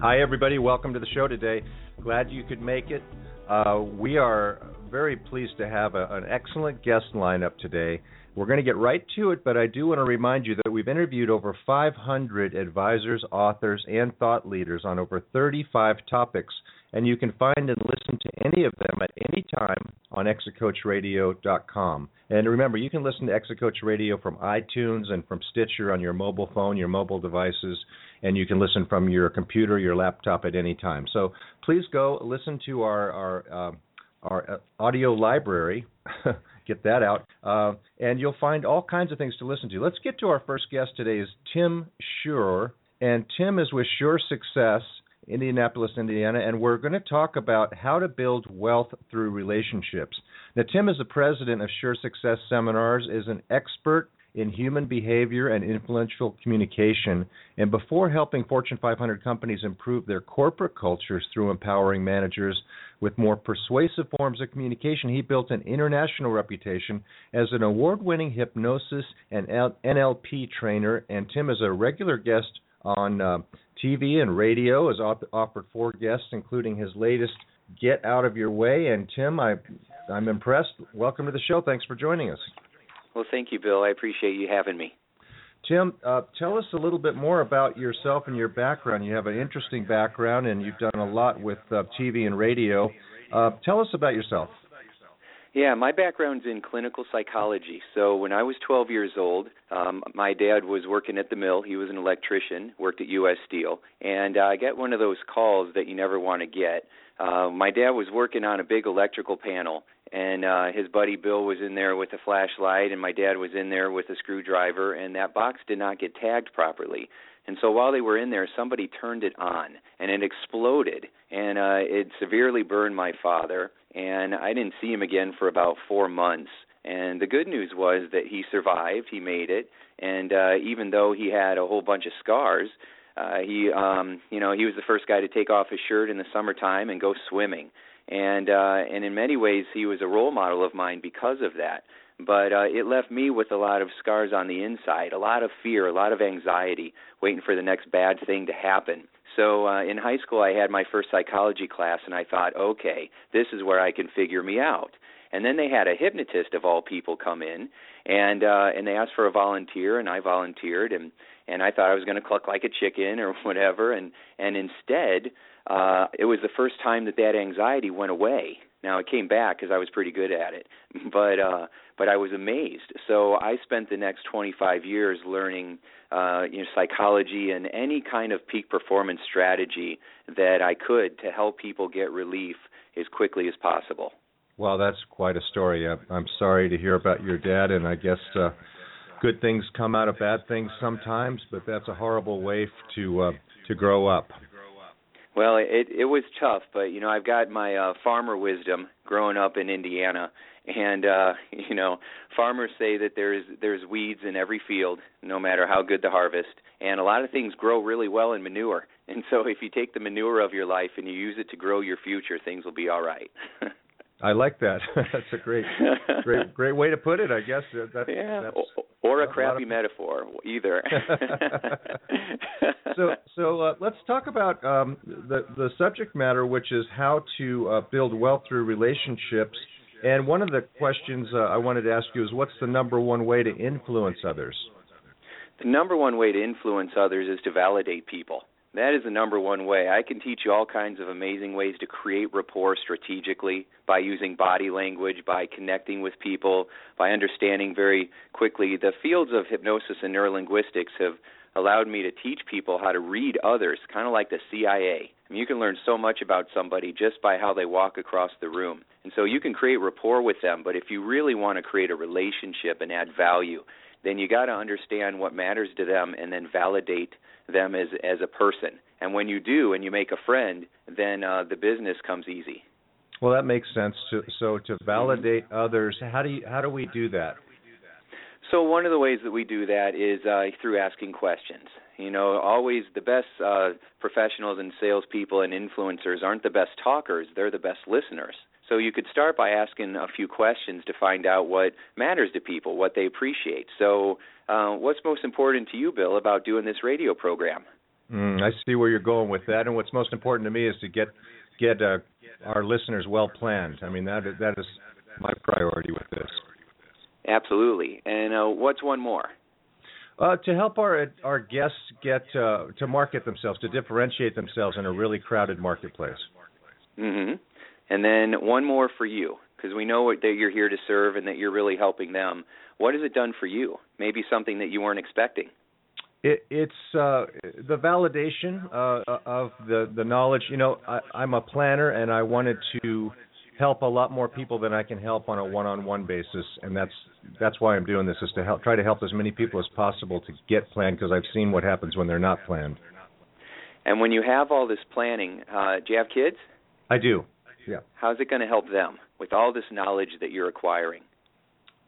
Hi, everybody. Welcome to the show today. Glad you could make it. Uh, we are very pleased to have a, an excellent guest lineup today. We're going to get right to it, but I do want to remind you that we've interviewed over 500 advisors, authors, and thought leaders on over 35 topics, and you can find and listen to any of them at any time on exitcoachradio.com. And remember, you can listen to Exit Coach Radio from iTunes and from Stitcher on your mobile phone, your mobile devices, and you can listen from your computer, your laptop at any time. So please go listen to our our uh, our audio library. Get that out, uh, and you'll find all kinds of things to listen to. Let's get to our first guest today. Is Tim Shurr, and Tim is with Sure Success. Indianapolis, Indiana, and we're going to talk about how to build wealth through relationships. Now, Tim is the president of Sure Success Seminars, is an expert in human behavior and influential communication. And before helping Fortune 500 companies improve their corporate cultures through empowering managers with more persuasive forms of communication, he built an international reputation as an award winning hypnosis and NLP trainer. And Tim is a regular guest on uh, TV and radio, has offered four guests, including his latest Get Out of Your Way. And Tim, I, I'm impressed. Welcome to the show. Thanks for joining us. Well, thank you, Bill. I appreciate you having me. Tim, uh, tell us a little bit more about yourself and your background. You have an interesting background, and you've done a lot with uh, TV and radio. Uh, tell us about yourself. Yeah, my background's in clinical psychology. So when I was 12 years old, um, my dad was working at the mill. He was an electrician, worked at U.S. Steel, and uh, I get one of those calls that you never want to get. Uh, my dad was working on a big electrical panel, and uh his buddy Bill was in there with a flashlight and my dad was in there with a screwdriver and that box did not get tagged properly. And so while they were in there somebody turned it on and it exploded and uh it severely burned my father and I didn't see him again for about 4 months. And the good news was that he survived, he made it, and uh even though he had a whole bunch of scars, uh he um you know, he was the first guy to take off his shirt in the summertime and go swimming and uh, and in many ways he was a role model of mine because of that. But uh, it left me with a lot of scars on the inside, a lot of fear, a lot of anxiety, waiting for the next bad thing to happen. So uh, in high school, I had my first psychology class, and I thought, okay, this is where I can figure me out. And then they had a hypnotist of all people come in, and uh, and they asked for a volunteer, and I volunteered, and and I thought I was going to cluck like a chicken or whatever, and and instead uh, it was the first time that that anxiety went away. Now it came back because I was pretty good at it, but uh, but I was amazed. So I spent the next 25 years learning, uh, you know, psychology and any kind of peak performance strategy that I could to help people get relief as quickly as possible. Well, that's quite a story. I'm sorry to hear about your dad, and I guess uh, good things come out of bad things sometimes, but that's a horrible way to uh, to grow up. Well, it it was tough, but you know I've got my uh, farmer wisdom growing up in Indiana, and uh, you know farmers say that there's there's weeds in every field, no matter how good the harvest, and a lot of things grow really well in manure. And so if you take the manure of your life and you use it to grow your future, things will be all right. I like that. that's a great, great, great way to put it. I guess that's, yeah. That's, or a crappy a metaphor, either. so, so uh, let's talk about um, the the subject matter, which is how to uh, build wealth through relationships. And one of the questions uh, I wanted to ask you is, what's the number one way to influence others? The number one way to influence others is to validate people. That is the number one way. I can teach you all kinds of amazing ways to create rapport strategically by using body language, by connecting with people, by understanding very quickly. The fields of hypnosis and neurolinguistics have allowed me to teach people how to read others, kind of like the CIA. I mean, you can learn so much about somebody just by how they walk across the room. And so you can create rapport with them, but if you really want to create a relationship and add value, then you got to understand what matters to them and then validate them as as a person. And when you do and you make a friend, then uh, the business comes easy. Well, that makes sense. To, so to validate others, how do you how do we do that? So one of the ways that we do that is uh, through asking questions. You know, always the best uh, professionals and salespeople and influencers aren't the best talkers; they're the best listeners. So you could start by asking a few questions to find out what matters to people, what they appreciate. So, uh, what's most important to you, Bill, about doing this radio program? Mm, I see where you're going with that, and what's most important to me is to get get uh, our listeners well planned. I mean that that is my priority with this. Absolutely. And uh, what's one more? Uh, to help our our guests get uh, to market themselves, to differentiate themselves in a really crowded marketplace. Mm-hmm. And then one more for you, because we know that you're here to serve and that you're really helping them. What has it done for you? Maybe something that you weren't expecting. It, it's uh, the validation uh, of the the knowledge. You know, I, I'm a planner, and I wanted to help a lot more people than I can help on a one-on-one basis, and that's that's why I'm doing this is to help try to help as many people as possible to get planned because I've seen what happens when they're not planned. And when you have all this planning, uh, do you have kids? I do. Yeah. How's it going to help them with all this knowledge that you're acquiring?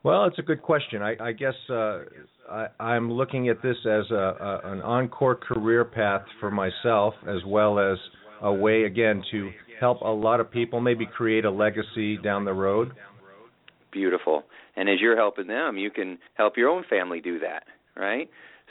Well, it's a good question. I, I guess uh, I, I'm looking at this as a, a, an encore career path for myself, as well as a way again to help a lot of people, maybe create a legacy down the road. Beautiful. And as you're helping them, you can help your own family do that, right?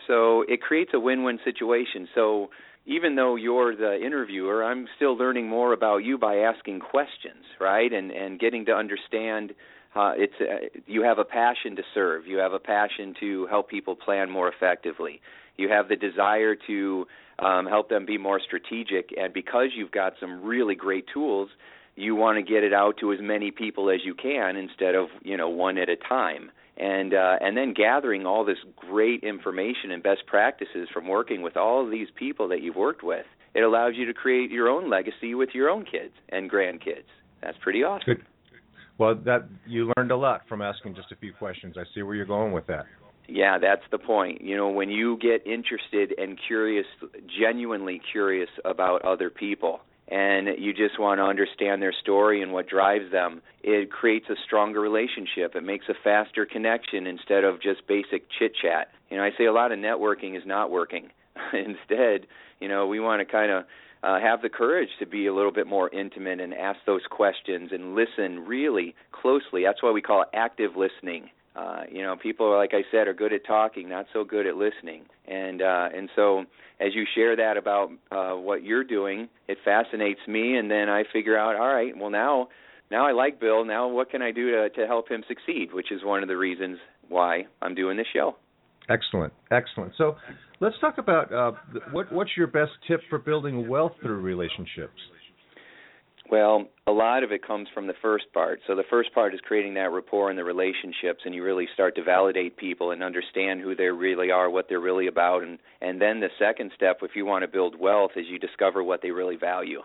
So it creates a win-win situation. So even though you're the interviewer, I'm still learning more about you by asking questions, right? And and getting to understand uh, it's uh, you have a passion to serve. You have a passion to help people plan more effectively. You have the desire to um, help them be more strategic, and because you've got some really great tools, you want to get it out to as many people as you can instead of you know one at a time and uh, and then gathering all this great information and best practices from working with all of these people that you've worked with. It allows you to create your own legacy with your own kids and grandkids. That's pretty awesome. Good. Well, that you learned a lot from asking just a few questions. I see where you're going with that. Yeah, that's the point. You know, when you get interested and curious, genuinely curious about other people, and you just want to understand their story and what drives them, it creates a stronger relationship. It makes a faster connection instead of just basic chit chat. You know, I say a lot of networking is not working. Instead, you know, we want to kind of uh, have the courage to be a little bit more intimate and ask those questions and listen really closely. That's why we call it active listening. Uh, you know, people, like I said, are good at talking, not so good at listening. And uh, and so, as you share that about uh, what you're doing, it fascinates me. And then I figure out, all right, well now, now I like Bill. Now what can I do to to help him succeed? Which is one of the reasons why I'm doing this show. Excellent, excellent. So, let's talk about uh, what what's your best tip for building wealth through relationships. Well, a lot of it comes from the first part. So the first part is creating that rapport and the relationships and you really start to validate people and understand who they really are, what they're really about and and then the second step if you want to build wealth is you discover what they really value.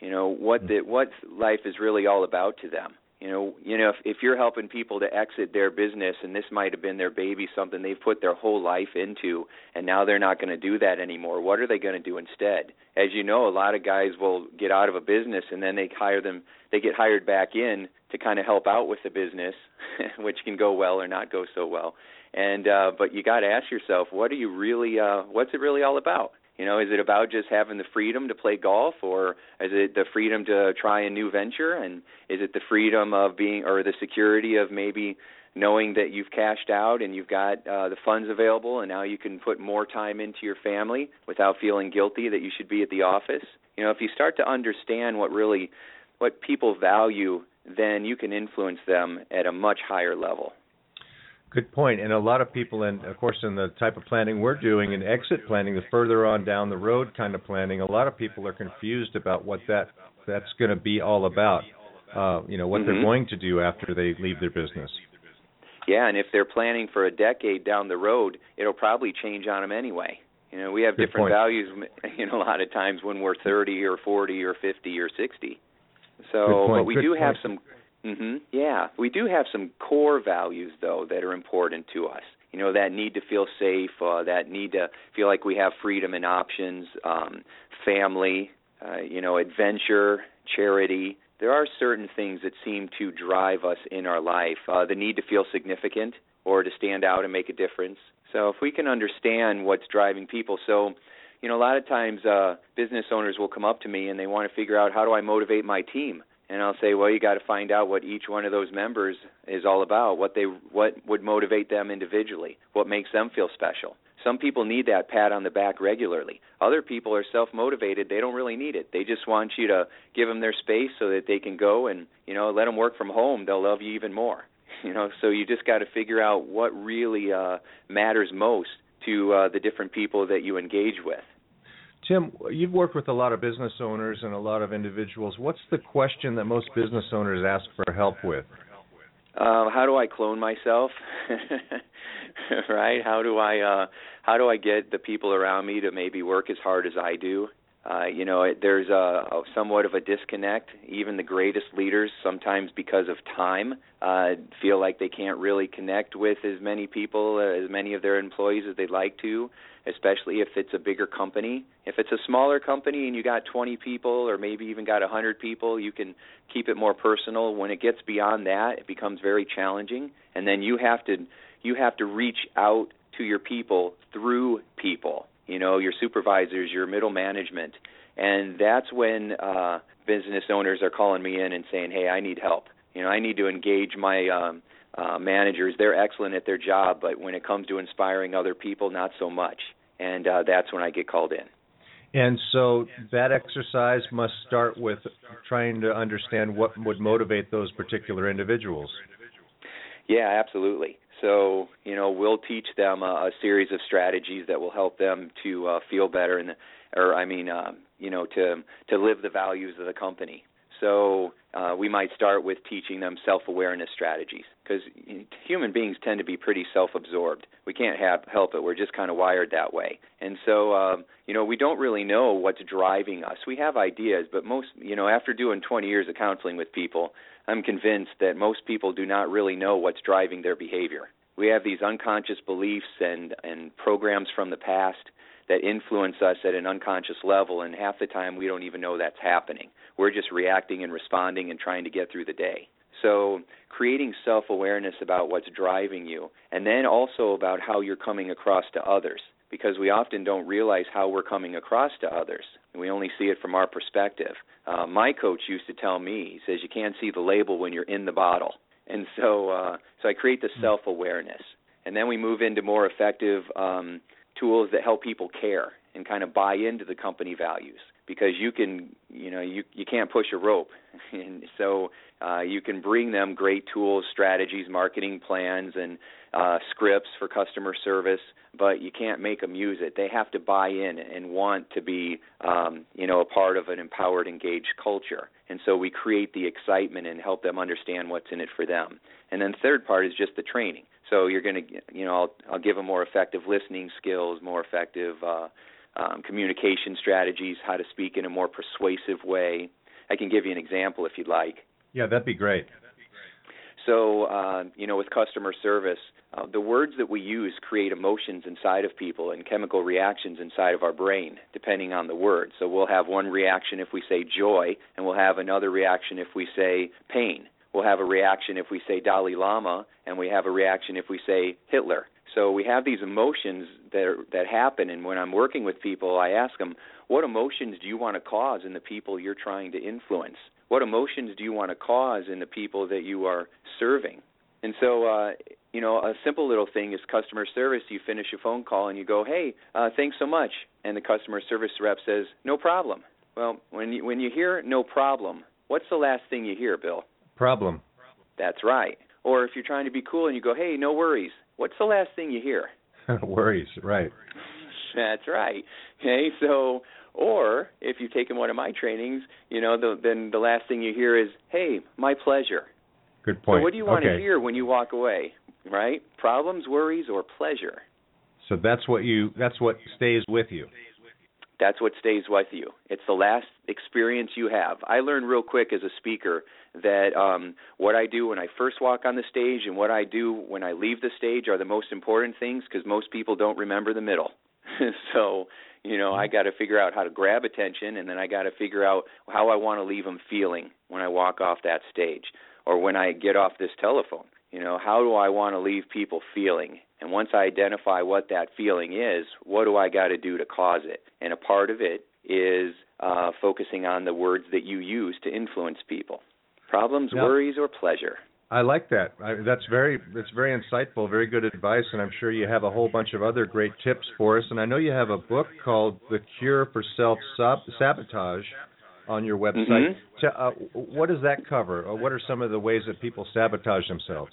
You know, what hmm. the what life is really all about to them you know you know if if you're helping people to exit their business and this might have been their baby something they've put their whole life into and now they're not going to do that anymore what are they going to do instead? As you know a lot of guys will get out of a business and then they hire them they get hired back in to kind of help out with the business which can go well or not go so well. And uh but you got to ask yourself what are you really uh what's it really all about you know, is it about just having the freedom to play golf, or is it the freedom to try a new venture? And is it the freedom of being, or the security of maybe knowing that you've cashed out and you've got uh, the funds available, and now you can put more time into your family without feeling guilty that you should be at the office? You know, if you start to understand what really, what people value, then you can influence them at a much higher level. Good point. And a lot of people, and of course, in the type of planning we're doing, and exit planning, the further on down the road kind of planning, a lot of people are confused about what that that's going to be all about. Uh, you know, what mm-hmm. they're going to do after they leave their business. Yeah, and if they're planning for a decade down the road, it'll probably change on them anyway. You know, we have Good different point. values. You know, a lot of times when we're 30 or 40 or 50 or 60. So, but we Good do point. have some Mhm. Yeah, we do have some core values though that are important to us. you know that need to feel safe, uh, that need to feel like we have freedom and options, um, family, uh, you know, adventure, charity. There are certain things that seem to drive us in our life. Uh, the need to feel significant or to stand out and make a difference. So if we can understand what's driving people, so you know, a lot of times uh, business owners will come up to me and they want to figure out how do I motivate my team and I'll say, well, you got to find out what each one of those members is all about, what they what would motivate them individually, what makes them feel special. Some people need that pat on the back regularly. Other people are self-motivated; they don't really need it. They just want you to give them their space so that they can go and you know let them work from home. They'll love you even more. You know, so you just got to figure out what really uh, matters most to uh, the different people that you engage with. Tim, you've worked with a lot of business owners and a lot of individuals. What's the question that most business owners ask for help with? Uh, how do I clone myself? right? How do I uh, how do I get the people around me to maybe work as hard as I do? Uh, you know, it, there's a, a somewhat of a disconnect. Even the greatest leaders, sometimes because of time, uh, feel like they can't really connect with as many people, as many of their employees as they'd like to especially if it's a bigger company. If it's a smaller company and you got 20 people or maybe even got 100 people, you can keep it more personal. When it gets beyond that, it becomes very challenging, and then you have to you have to reach out to your people through people. You know, your supervisors, your middle management, and that's when uh, business owners are calling me in and saying, "Hey, I need help. You know, I need to engage my um, uh, managers. They're excellent at their job, but when it comes to inspiring other people, not so much. And uh, that's when I get called in. And so that exercise must start with trying to understand what would motivate those particular individuals. Yeah, absolutely. So, we'll teach them a, a series of strategies that will help them to uh, feel better and or I mean, uh, you know, to to live the values of the company. So uh, we might start with teaching them self-awareness strategies because human beings tend to be pretty self-absorbed. We can't have, help it. We're just kind of wired that way. And so, um, you know, we don't really know what's driving us. We have ideas, but most, you know, after doing 20 years of counseling with people, I'm convinced that most people do not really know what's driving their behavior. We have these unconscious beliefs and and programs from the past that influence us at an unconscious level, and half the time we don't even know that's happening. We're just reacting and responding and trying to get through the day. So, creating self awareness about what's driving you, and then also about how you're coming across to others, because we often don't realize how we're coming across to others. We only see it from our perspective. Uh, my coach used to tell me, he says, you can't see the label when you're in the bottle. And so, uh, so I create the hmm. self awareness. And then we move into more effective um, tools that help people care and kind of buy into the company values because you can you know you you can't push a rope. And so uh, you can bring them great tools strategies marketing plans and uh, scripts for customer service but you can't make them use it. They have to buy in and want to be um, you know a part of an empowered engaged culture. And so we create the excitement and help them understand what's in it for them. And then the third part is just the training. So you're going to, you know, I'll, I'll give them more effective listening skills, more effective uh, um, communication strategies, how to speak in a more persuasive way. I can give you an example if you'd like. Yeah, that'd be great. So, uh, you know, with customer service, uh, the words that we use create emotions inside of people and chemical reactions inside of our brain, depending on the word. So, we'll have one reaction if we say joy, and we'll have another reaction if we say pain. We'll have a reaction if we say Dalai Lama, and we have a reaction if we say Hitler. So we have these emotions that are, that happen, and when I'm working with people, I ask them, "What emotions do you want to cause in the people you're trying to influence? What emotions do you want to cause in the people that you are serving?" And so, uh, you know, a simple little thing is customer service. You finish a phone call and you go, "Hey, uh, thanks so much," and the customer service rep says, "No problem." Well, when you when you hear "no problem," what's the last thing you hear, Bill? Problem. That's right. Or if you're trying to be cool and you go, "Hey, no worries." What's the last thing you hear? worries, right. That's right. Okay, so or if you've taken one of my trainings, you know, the, then the last thing you hear is, "Hey, my pleasure." Good point. So what do you want okay. to hear when you walk away? Right? Problems, worries, or pleasure? So that's what you that's what stays with you. That's what stays with you. It's the last experience you have. I learned real quick as a speaker that um, what I do when I first walk on the stage and what I do when I leave the stage are the most important things because most people don't remember the middle. so, you know, I got to figure out how to grab attention and then I got to figure out how I want to leave them feeling when I walk off that stage or when I get off this telephone. You know, how do I want to leave people feeling? And once I identify what that feeling is, what do I got to do to cause it? And a part of it is uh, focusing on the words that you use to influence people. Problems, worries, or pleasure. I like that. I, that's very that's very insightful, very good advice, and I'm sure you have a whole bunch of other great tips for us. And I know you have a book called "The Cure for Self Sabotage" on your website. Mm-hmm. Uh, what does that cover? Or what are some of the ways that people sabotage themselves?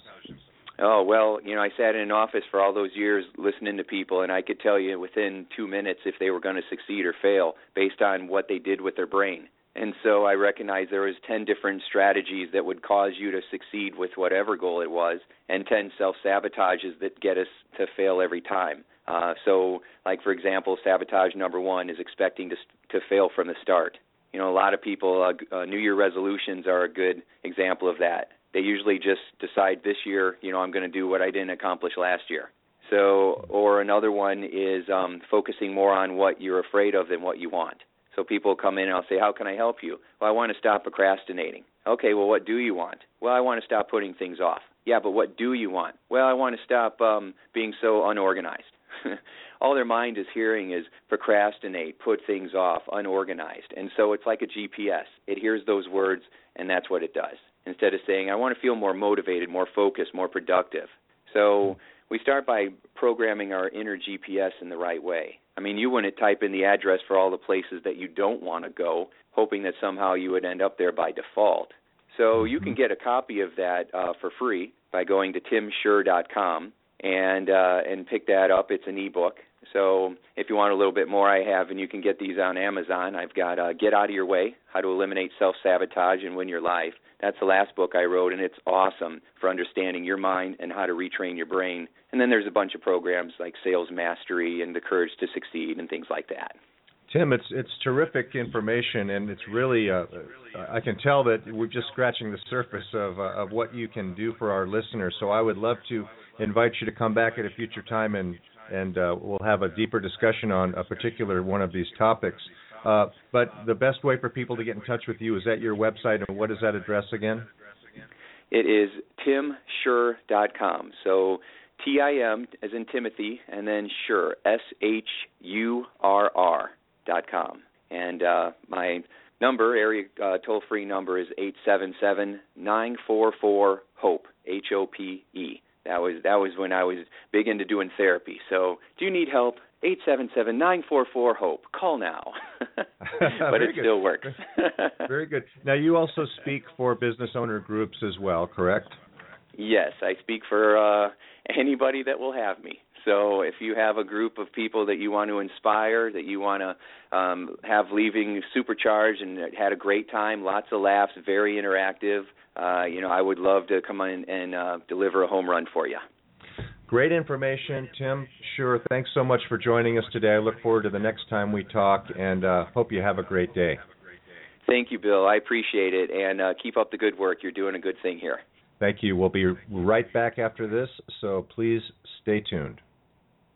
Oh well, you know, I sat in an office for all those years listening to people, and I could tell you within two minutes if they were going to succeed or fail based on what they did with their brain. And so I recognized there was ten different strategies that would cause you to succeed with whatever goal it was, and ten self sabotages that get us to fail every time. Uh, so, like for example, sabotage number one is expecting to to fail from the start. You know, a lot of people, uh, uh, New Year resolutions are a good example of that they usually just decide this year, you know, I'm going to do what I didn't accomplish last year. So, or another one is um, focusing more on what you're afraid of than what you want. So people come in and I'll say, "How can I help you?" Well, I want to stop procrastinating. Okay, well, what do you want? Well, I want to stop putting things off. Yeah, but what do you want? Well, I want to stop um, being so unorganized. All their mind is hearing is procrastinate, put things off, unorganized. And so it's like a GPS. It hears those words, and that's what it does instead of saying, I want to feel more motivated, more focused, more productive. So we start by programming our inner GPS in the right way. I mean, you wouldn't type in the address for all the places that you don't want to go, hoping that somehow you would end up there by default. So you can mm-hmm. get a copy of that uh, for free by going to timshurr.com and uh, and pick that up. It's an ebook. So if you want a little bit more, I have, and you can get these on Amazon. I've got uh, Get Out of Your Way: How to Eliminate Self Sabotage and Win Your Life. That's the last book I wrote, and it's awesome for understanding your mind and how to retrain your brain. And then there's a bunch of programs like Sales Mastery and The Courage to Succeed and things like that. Tim, it's it's terrific information, and it's really uh, I can tell that we're just scratching the surface of uh, of what you can do for our listeners. So I would love to invite you to come back at a future time, and and uh, we'll have a deeper discussion on a particular one of these topics. Uh, but the best way for people to get in touch with you is at your website, and what is that address again? It is timshurr.com. So T I M as in Timothy, and then Shurr S H U R R dot com. And uh, my number, area uh, toll free number is eight seven seven nine four four HOPE H O P E. That was that was when I was big into doing therapy. So, do you need help? Eight seven seven nine four four hope. Call now. but it good. still works. Very good. Now you also speak for business owner groups as well, correct? Yes, I speak for uh, anybody that will have me. So if you have a group of people that you want to inspire, that you want to um, have leaving supercharged and had a great time, lots of laughs, very interactive, uh, you know, I would love to come in and uh, deliver a home run for you. Great information, Tim. Sure. Thanks so much for joining us today. I look forward to the next time we talk, and uh, hope you have a great day. Thank you, Bill. I appreciate it, and uh, keep up the good work. You're doing a good thing here. Thank you. We'll be right back after this, so please stay tuned.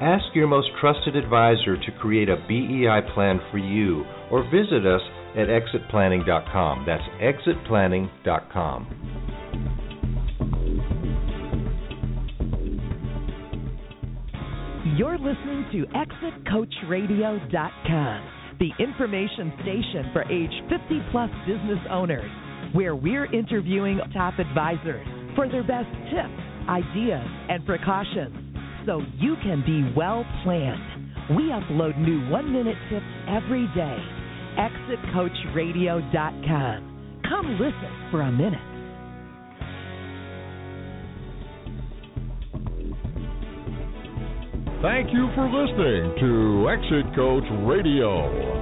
Ask your most trusted advisor to create a BEI plan for you or visit us at exitplanning.com. That's exitplanning.com. You're listening to ExitCoachRadio.com, the information station for age 50 plus business owners, where we're interviewing top advisors for their best tips, ideas, and precautions so you can be well planned. We upload new one minute tips every day. ExitCoachRadio.com. Come listen for a minute. Thank you for listening to Exit Coach Radio.